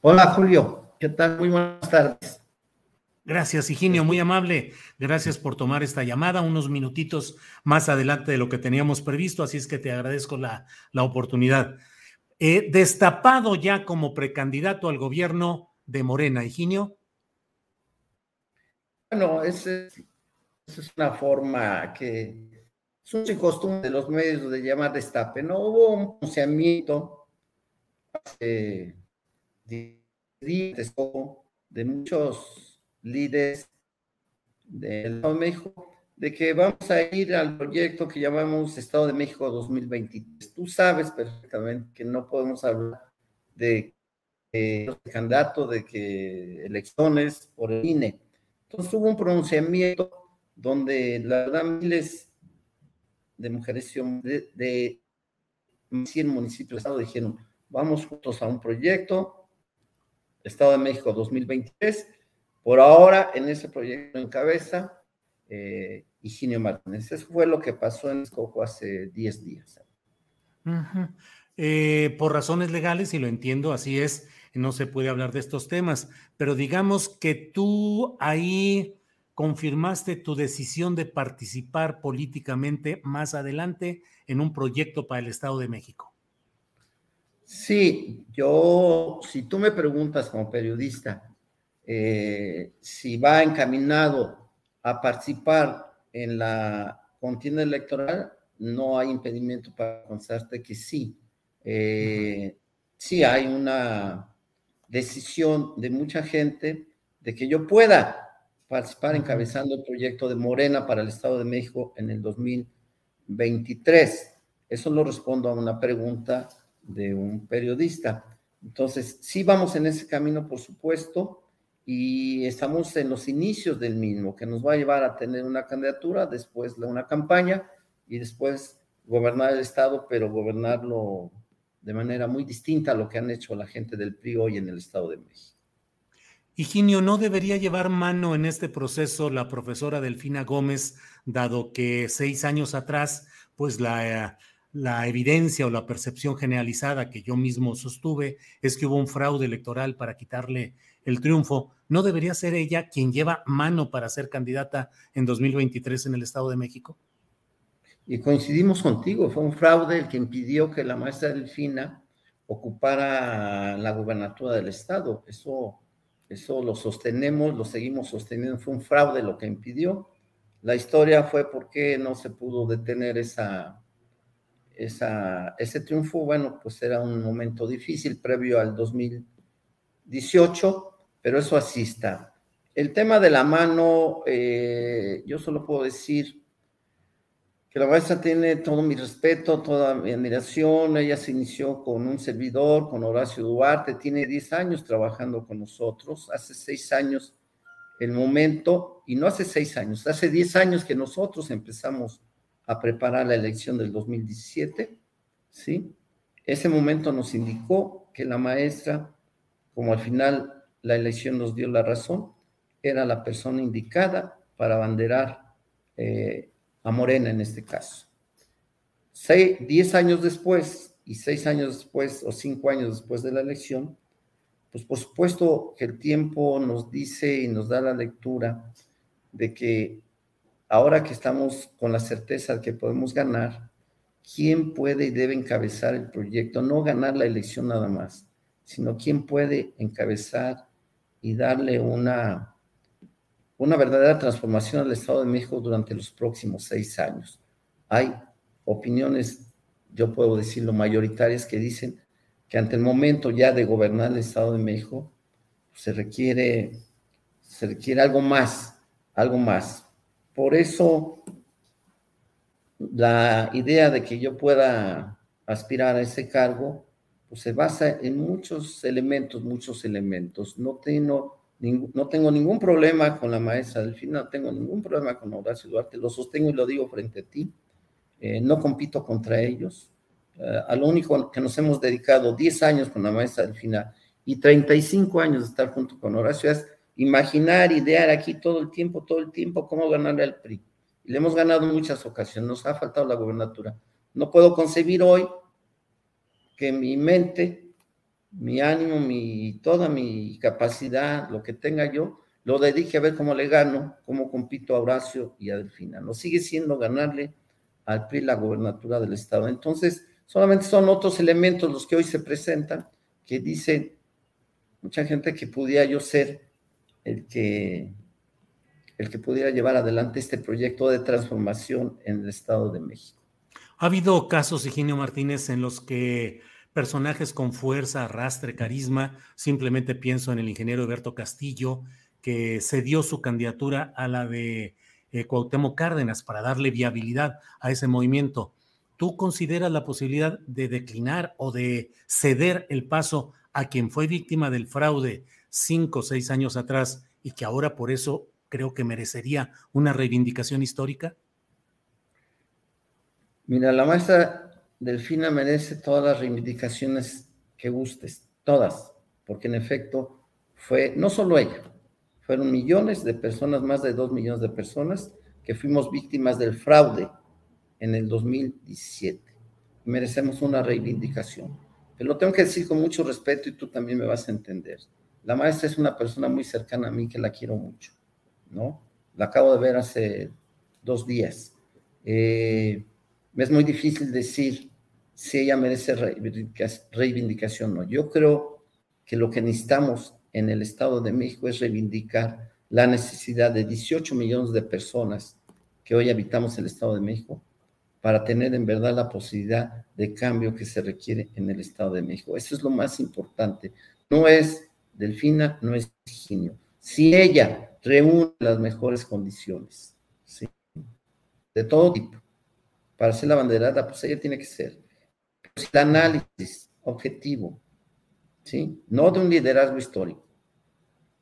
Hola Julio, ¿qué tal? Muy buenas tardes. Gracias, Higinio, muy amable. Gracias por tomar esta llamada, unos minutitos más adelante de lo que teníamos previsto, así es que te agradezco la, la oportunidad. Eh, destapado ya como precandidato al gobierno de Morena, Higinio. Bueno, esa es, una forma que es un costumbre de los medios de llamar destape. No hubo un pronunciamiento hace de muchos líderes del Estado de México de que vamos a ir al proyecto que llamamos Estado de México 2023. Tú sabes perfectamente que no podemos hablar de, de candidato, de que elecciones por el INE. Entonces hubo un pronunciamiento donde la verdad miles de mujeres de, de 100 municipios del estado dijeron, vamos juntos a un proyecto, Estado de México 2023. Por ahora, en ese proyecto en cabeza, eh, Higinio Martínez. Eso fue lo que pasó en Escojo hace 10 días. eh, por razones legales, y lo entiendo, así es, no se puede hablar de estos temas, pero digamos que tú ahí confirmaste tu decisión de participar políticamente más adelante en un proyecto para el Estado de México. Sí, yo, si tú me preguntas como periodista eh, si va encaminado a participar en la contienda electoral, no hay impedimento para contestarte que sí. Eh, sí hay una decisión de mucha gente de que yo pueda participar encabezando el proyecto de Morena para el Estado de México en el 2023. Eso lo respondo a una pregunta de un periodista. Entonces, sí vamos en ese camino, por supuesto, y estamos en los inicios del mismo, que nos va a llevar a tener una candidatura, después una campaña y después gobernar el Estado, pero gobernarlo de manera muy distinta a lo que han hecho la gente del PRI hoy en el Estado de México. Higinio, ¿no debería llevar mano en este proceso la profesora Delfina Gómez, dado que seis años atrás, pues la la evidencia o la percepción generalizada que yo mismo sostuve es que hubo un fraude electoral para quitarle el triunfo. ¿No debería ser ella quien lleva mano para ser candidata en 2023 en el Estado de México? Y coincidimos contigo, fue un fraude el que impidió que la maestra Delfina ocupara la gubernatura del Estado. Eso, eso lo sostenemos, lo seguimos sosteniendo, fue un fraude lo que impidió. La historia fue porque no se pudo detener esa, esa, ese triunfo, bueno, pues era un momento difícil previo al 2018, pero eso así está. El tema de la mano, eh, yo solo puedo decir que la maestra tiene todo mi respeto, toda mi admiración. Ella se inició con un servidor, con Horacio Duarte, tiene 10 años trabajando con nosotros. Hace 6 años el momento, y no hace 6 años, hace 10 años que nosotros empezamos a preparar la elección del 2017, ¿sí? Ese momento nos indicó que la maestra, como al final la elección nos dio la razón, era la persona indicada para abanderar eh, a Morena en este caso. Seis, diez años después, y seis años después o cinco años después de la elección, pues por supuesto que el tiempo nos dice y nos da la lectura de que ahora que estamos con la certeza de que podemos ganar, ¿quién puede y debe encabezar el proyecto? No ganar la elección nada más, sino quién puede encabezar y darle una, una verdadera transformación al Estado de México durante los próximos seis años. Hay opiniones, yo puedo decirlo, mayoritarias que dicen que ante el momento ya de gobernar el Estado de México se requiere, se requiere algo más, algo más. Por eso la idea de que yo pueda aspirar a ese cargo pues se basa en muchos elementos, muchos elementos. No tengo, ningún problema con la maestra Delfina, no tengo ningún problema con Horacio Duarte, lo sostengo y lo digo frente a ti. Eh, no compito contra ellos. Eh, a lo único que nos hemos dedicado 10 años con la maestra Delfina y 35 años de estar junto con Horacio es imaginar, idear aquí todo el tiempo, todo el tiempo cómo ganarle al PRI. Y le hemos ganado en muchas ocasiones, nos ha faltado la gobernatura. No puedo concebir hoy que mi mente, mi ánimo, mi, toda mi capacidad, lo que tenga yo, lo dedique a ver cómo le gano, cómo compito a Horacio y a Delfina. No sigue siendo ganarle al PRI la gobernatura del Estado. Entonces, solamente son otros elementos los que hoy se presentan que dicen mucha gente que pudiera yo ser el que el que pudiera llevar adelante este proyecto de transformación en el Estado de México. Ha habido casos, Higinio Martínez, en los que personajes con fuerza, arrastre, carisma, simplemente pienso en el ingeniero Alberto Castillo, que cedió su candidatura a la de eh, Cuauhtémoc Cárdenas para darle viabilidad a ese movimiento. ¿Tú consideras la posibilidad de declinar o de ceder el paso a quien fue víctima del fraude cinco o seis años atrás y que ahora por eso creo que merecería una reivindicación histórica? Mira, la maestra Delfina merece todas las reivindicaciones que gustes, todas, porque en efecto fue no solo ella, fueron millones de personas, más de dos millones de personas que fuimos víctimas del fraude en el 2017. Merecemos una reivindicación. Pero lo tengo que decir con mucho respeto y tú también me vas a entender. La maestra es una persona muy cercana a mí que la quiero mucho, ¿no? La acabo de ver hace dos días. Eh, es muy difícil decir si ella merece reivindicación o no. Yo creo que lo que necesitamos en el Estado de México es reivindicar la necesidad de 18 millones de personas que hoy habitamos el Estado de México para tener en verdad la posibilidad de cambio que se requiere en el Estado de México. Eso es lo más importante. No es Delfina, no es Higinio. Si ella reúne las mejores condiciones, ¿sí? de todo tipo, para ser la banderada, pues ella tiene que ser. el análisis objetivo, ¿sí? No de un liderazgo histórico,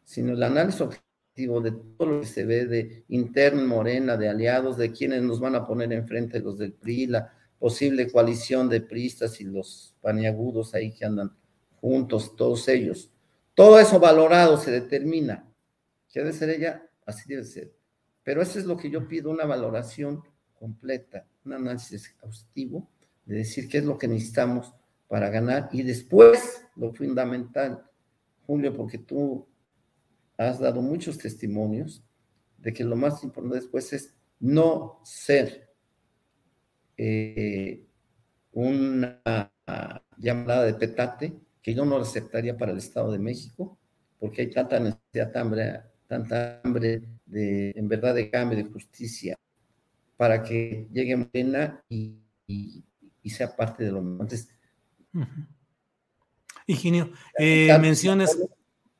sino el análisis objetivo de todo lo que se ve de interno Morena, de aliados, de quienes nos van a poner enfrente los del PRI, la posible coalición de priistas y los paniagudos ahí que andan juntos, todos ellos. Todo eso valorado se determina. ¿Qué debe ser ella? Así debe ser. Pero eso es lo que yo pido, una valoración completa, un análisis exhaustivo de decir qué es lo que necesitamos para ganar y después lo fundamental, Julio, porque tú has dado muchos testimonios de que lo más importante después es no ser eh, una llamada de petate que yo no aceptaría para el Estado de México, porque hay tanta necesidad, tanta hambre de, en verdad, de cambio, de justicia, para que llegue Morena y, sea parte de lo mismo. Entonces, Higinio, eh, mencionas...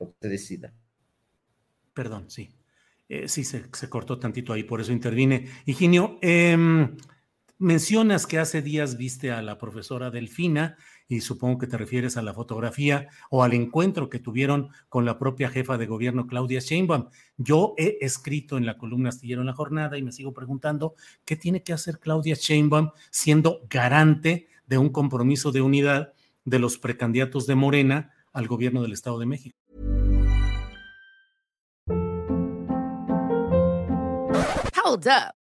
Lo que decida. Perdón, sí. Eh, sí, se, cortó tantito ahí, por eso intervine. Higinio, em, mencionas que hace días viste a la profesora Delfina y supongo que te refieres a la fotografía o al encuentro que tuvieron con la propia jefa de gobierno Claudia Sheinbaum. Yo he escrito en la columna Astillero en la jornada y me sigo preguntando qué tiene que hacer Claudia Sheinbaum siendo garante de un compromiso de unidad de los precandidatos de Morena al gobierno del Estado de México. Hold up.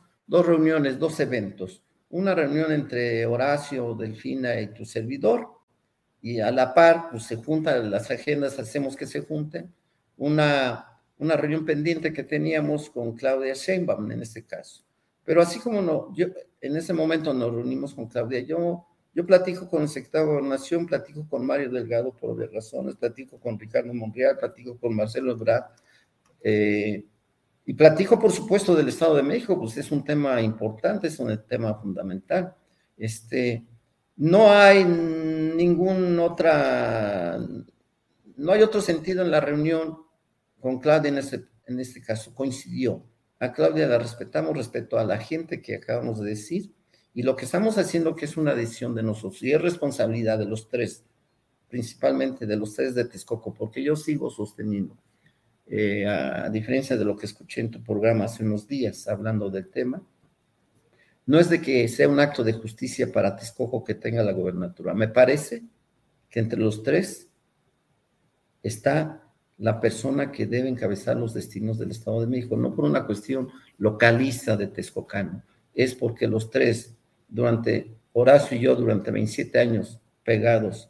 dos reuniones, dos eventos. Una reunión entre Horacio, Delfina y tu servidor, y a la par, pues se juntan las agendas, hacemos que se junten. Una, una reunión pendiente que teníamos con Claudia Sheinbaum en este caso. Pero así como no, yo en ese momento nos reunimos con Claudia, yo, yo platico con el secretario de Gobernación, platico con Mario Delgado por obvias razones, platico con Ricardo Monreal, platico con Marcelo Ebrard, eh, y platico, por supuesto, del Estado de México, pues es un tema importante, es un tema fundamental. Este, no hay ningún otra, no hay otro sentido en la reunión con Claudia en este, en este caso, coincidió. A Claudia la respetamos respecto a la gente que acabamos de decir y lo que estamos haciendo que es una decisión de nosotros y es responsabilidad de los tres, principalmente de los tres de Texcoco, porque yo sigo sosteniendo eh, a, diferencia de lo que escuché en tu programa hace unos días hablando del tema, no es de que sea un acto de justicia para Texcoco que tenga la gobernatura. Me parece que entre los tres está la persona que debe encabezar los destinos del Estado de México, no por una cuestión localista de Texcocano, es porque los tres, durante Horacio y yo, durante 27 años pegados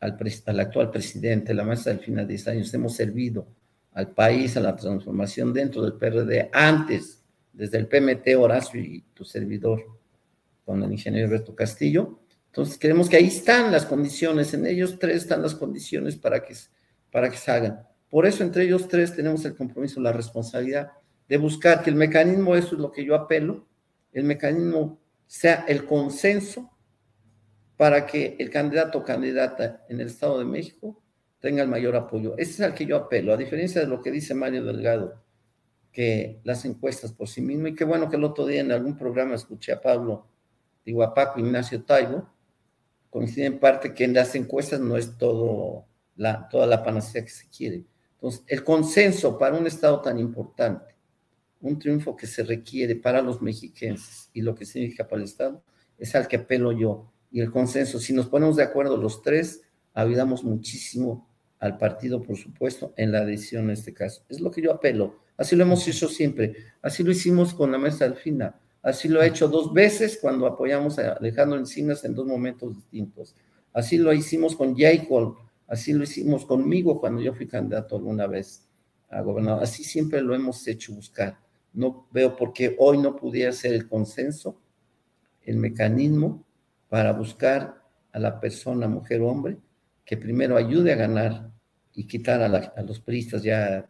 al, al actual presidente, la maestra del final de 10 años, hemos servido al país, a la transformación dentro del PRD, antes, desde el PMT, Horacio y tu servidor, con el ingeniero Alberto Castillo. Entonces, creemos que ahí están las condiciones, en ellos tres están las condiciones para que, para que se hagan. Por eso, entre ellos tres tenemos el compromiso, la responsabilidad de buscar que el mecanismo, eso es lo que yo apelo, el mecanismo sea el consenso para que el candidato o candidata en el Estado de México tenga el mayor apoyo. Ese es al que yo apelo, a diferencia de lo que dice Mario Delgado, que las encuestas por sí mismo, y qué bueno que el otro día en algún programa escuché a Pablo, digo a Paco Ignacio Taibo, coincide en parte que en las encuestas no es todo la, toda la panacea que se quiere. Entonces, el consenso para un Estado tan importante, un triunfo que se requiere para los mexiquenses y lo que significa para el Estado, es al que apelo yo. Y el consenso, si nos ponemos de acuerdo los tres, ayudamos muchísimo al partido, por supuesto, en la decisión en este caso. Es lo que yo apelo. Así lo hemos hecho siempre. Así lo hicimos con la mesa Alfina. Así lo he hecho dos veces cuando apoyamos a Alejandro Encinas en dos momentos distintos. Así lo hicimos con Jacob. Así lo hicimos conmigo cuando yo fui candidato alguna vez a gobernador. Así siempre lo hemos hecho buscar. No veo por qué hoy no pudiera ser el consenso, el mecanismo para buscar a la persona, mujer o hombre, que primero ayude a ganar y quitar a, los priistas ya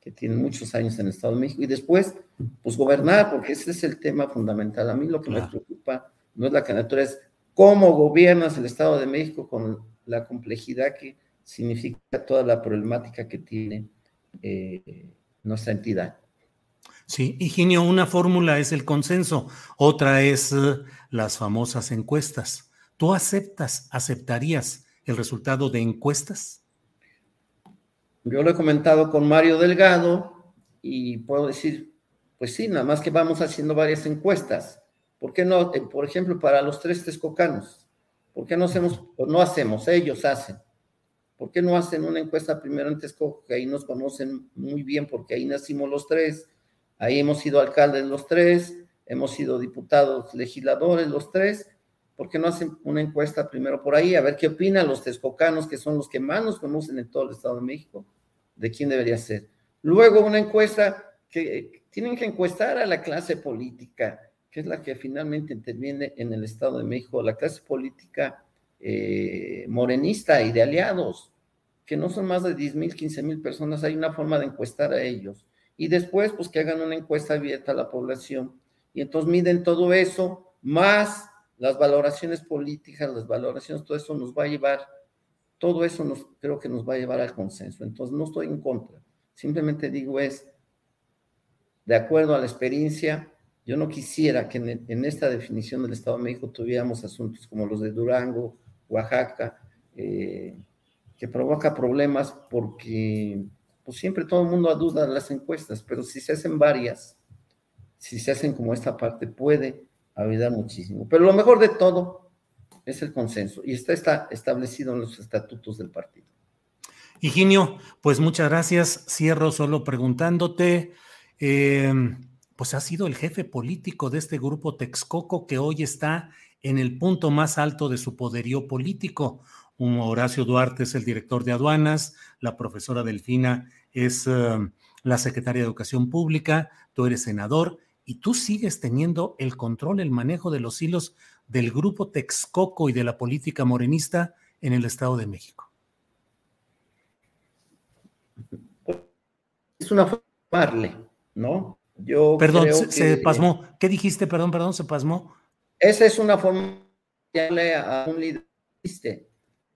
que tienen muchos años en el Estado de México y después, pues gobernar, porque ese es el tema fundamental. A mí lo que me preocupa no es la candidatura, es cómo gobiernas el Estado de México con la complejidad que significa toda la problemática que tiene eh, nuestra entidad. Sí, Higinio, una fórmula es el consenso, otra es eh, las famosas encuestas. ¿Tú aceptas, aceptarías el resultado de encuestas? Yo lo he comentado con Mario Delgado y puedo decir, pues sí, nada más que vamos haciendo varias encuestas. ¿Por qué no, eh, por ejemplo, para los tres texcocanos? ¿Por qué no hacemos, no hacemos, ellos hacen? ¿Por qué no hacen una encuesta primero en Texcoco, que ahí nos conocen muy bien, porque ahí nacimos los tres, ahí hemos sido alcaldes los tres, hemos sido diputados, legisladores los tres, ¿por qué no hacen una encuesta primero por ahí? A ver qué opinan los texcocanos, que son los que más nos conocen en todo el Estado de México, de quién debería ser. Luego una encuesta que tienen que encuestar a la clase política, que es la que finalmente interviene en el Estado de México, la clase política eh, morenista y de aliados, que no son más de 10 mil, 15 mil personas, hay una forma de encuestar a ellos. Y después, pues que hagan una encuesta abierta a la población. Y entonces miden todo eso, más las valoraciones políticas, las valoraciones, todo eso nos va a llevar, todo eso nos, creo que nos va a llevar al consenso. Entonces no estoy en contra, simplemente digo es, de acuerdo a la experiencia, yo no quisiera que en, esta definición del Estado de México tuviéramos asuntos como los de Durango, Oaxaca, eh, que provoca problemas porque pues siempre todo el mundo duda de las encuestas, pero si se hacen varias, si se hacen como esta parte, puede ayudar muchísimo. Pero lo mejor de todo es el consenso y está, está establecido en los estatutos del partido. Higinio, pues muchas gracias. Cierro solo preguntándote, eh, pues ha sido el jefe político de este grupo Texcoco que hoy está en el punto más alto de su poderío político. Un Horacio Duarte es el director de aduanas, la profesora Delfina es eh, la secretaria de Educación Pública, tú eres senador y tú sigues teniendo el control, el manejo de los hilos del grupo Texcoco y de la política morenista en el Estado de México. Es una forma ¿no? Yo perdón, se, pasmó. ¿Qué dijiste? Perdón, perdón, se pasmó. Esa es una forma de a un líder.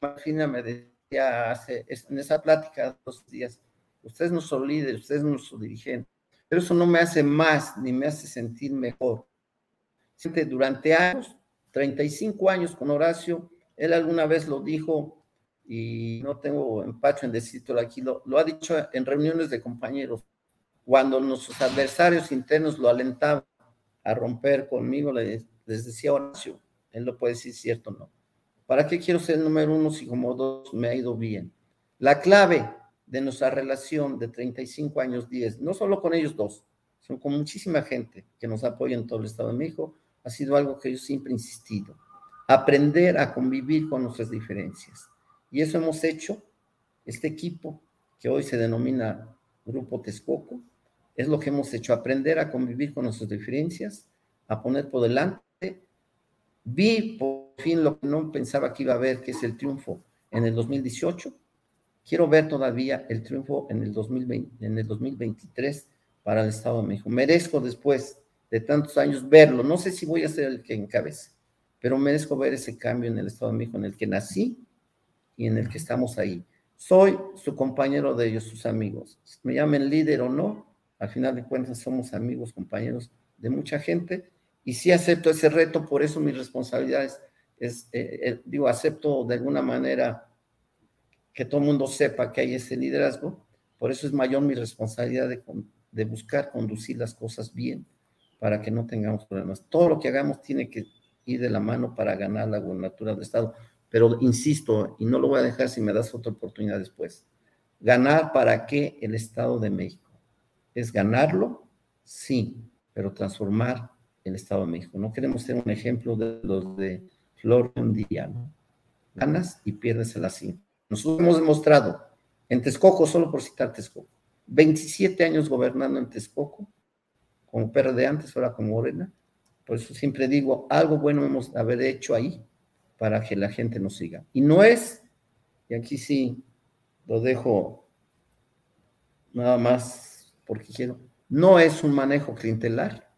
Marfina me decía hace, en esa plática dos días, usted no son líder, usted es nuestro dirigente pero eso no me hace más ni me hace sentir mejor. Durante años, 35 años con Horacio, él alguna vez lo dijo y no tengo empacho en decirlo aquí, lo, ha dicho en reuniones de compañeros, cuando nuestros adversarios internos lo alentaban a romper conmigo, les, decía Horacio, él lo puede decir cierto o no. ¿Para qué quiero ser número uno si como dos me ha ido bien? La clave de nuestra relación de 35 años, 10, no solo con ellos dos, sino con muchísima gente que nos apoya en todo el Estado de México, ha sido algo que yo siempre he insistido, aprender a convivir con nuestras diferencias. Y eso hemos hecho, este equipo que hoy se denomina Grupo Texcoco, es lo que hemos hecho, aprender a convivir con nuestras diferencias, a poner por delante. Vi por fin lo que no pensaba que iba a haber, que es el triunfo en el 2018, Quiero ver todavía el triunfo en el, 2020, en el 2023 para el Estado de México. Merezco después de tantos años verlo. No sé si voy a ser el que encabece, pero merezco ver ese cambio en el Estado de México en el que nací y en el que estamos ahí. Soy su compañero de ellos, sus amigos. Me llamen líder o no, al final de cuentas somos amigos, compañeros de mucha gente y sí acepto ese reto, por eso mi responsabilidad es, eh, eh, digo, acepto de alguna manera que todo el mundo sepa que hay ese liderazgo. Por eso es mayor mi responsabilidad de, buscar conducir las cosas bien para que no tengamos problemas. Todo lo que hagamos tiene que ir de la mano para ganar la gubernatura del Estado. Pero insisto, y no lo voy a dejar si me das otra oportunidad después, ganar para qué el Estado de México. ¿Es ganarlo? Sí, pero transformar el Estado de México. No queremos ser un ejemplo de los de Flor un día, ¿no? Ganas y pierdes el asiento. Nosotros hemos demostrado en Texcoco, solo por citar Texcoco, 27 años gobernando en Texcoco, como PRD antes, ahora como Morena. Por eso siempre digo, algo bueno hemos haber hecho ahí para que la gente nos siga. Y no es, y aquí sí lo dejo nada más porque quiero, no es un manejo clientelar,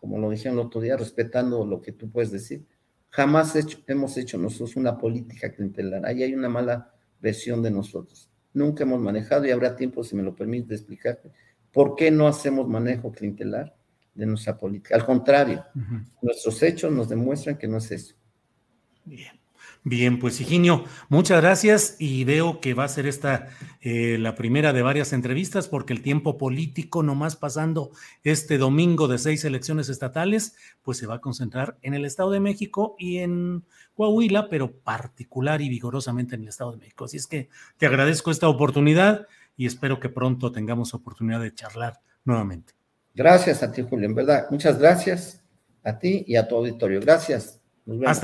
como lo dijeron el otro día, respetando lo que tú puedes decir. Jamás hemos hecho nosotros una política clientelar. Ahí hay una mala versión de nosotros. Nunca hemos manejado y habrá tiempo, si me lo permite, explicarte por qué no hacemos manejo clientelar de nuestra política. Al contrario, nuestros hechos nos demuestran que no es eso. Bien. Bien, pues Higinio, muchas gracias y veo que va a ser esta eh, la primera de varias entrevistas porque el tiempo político, nomás pasando este domingo de seis elecciones estatales, pues se va a concentrar en el Estado de México y en Coahuila, pero particular y vigorosamente en el Estado de México. Así es que te agradezco esta oportunidad y espero que pronto tengamos oportunidad de charlar nuevamente. Gracias a ti, Julio, en verdad. Muchas gracias a ti y a tu auditorio. Gracias. Nos vemos. Hasta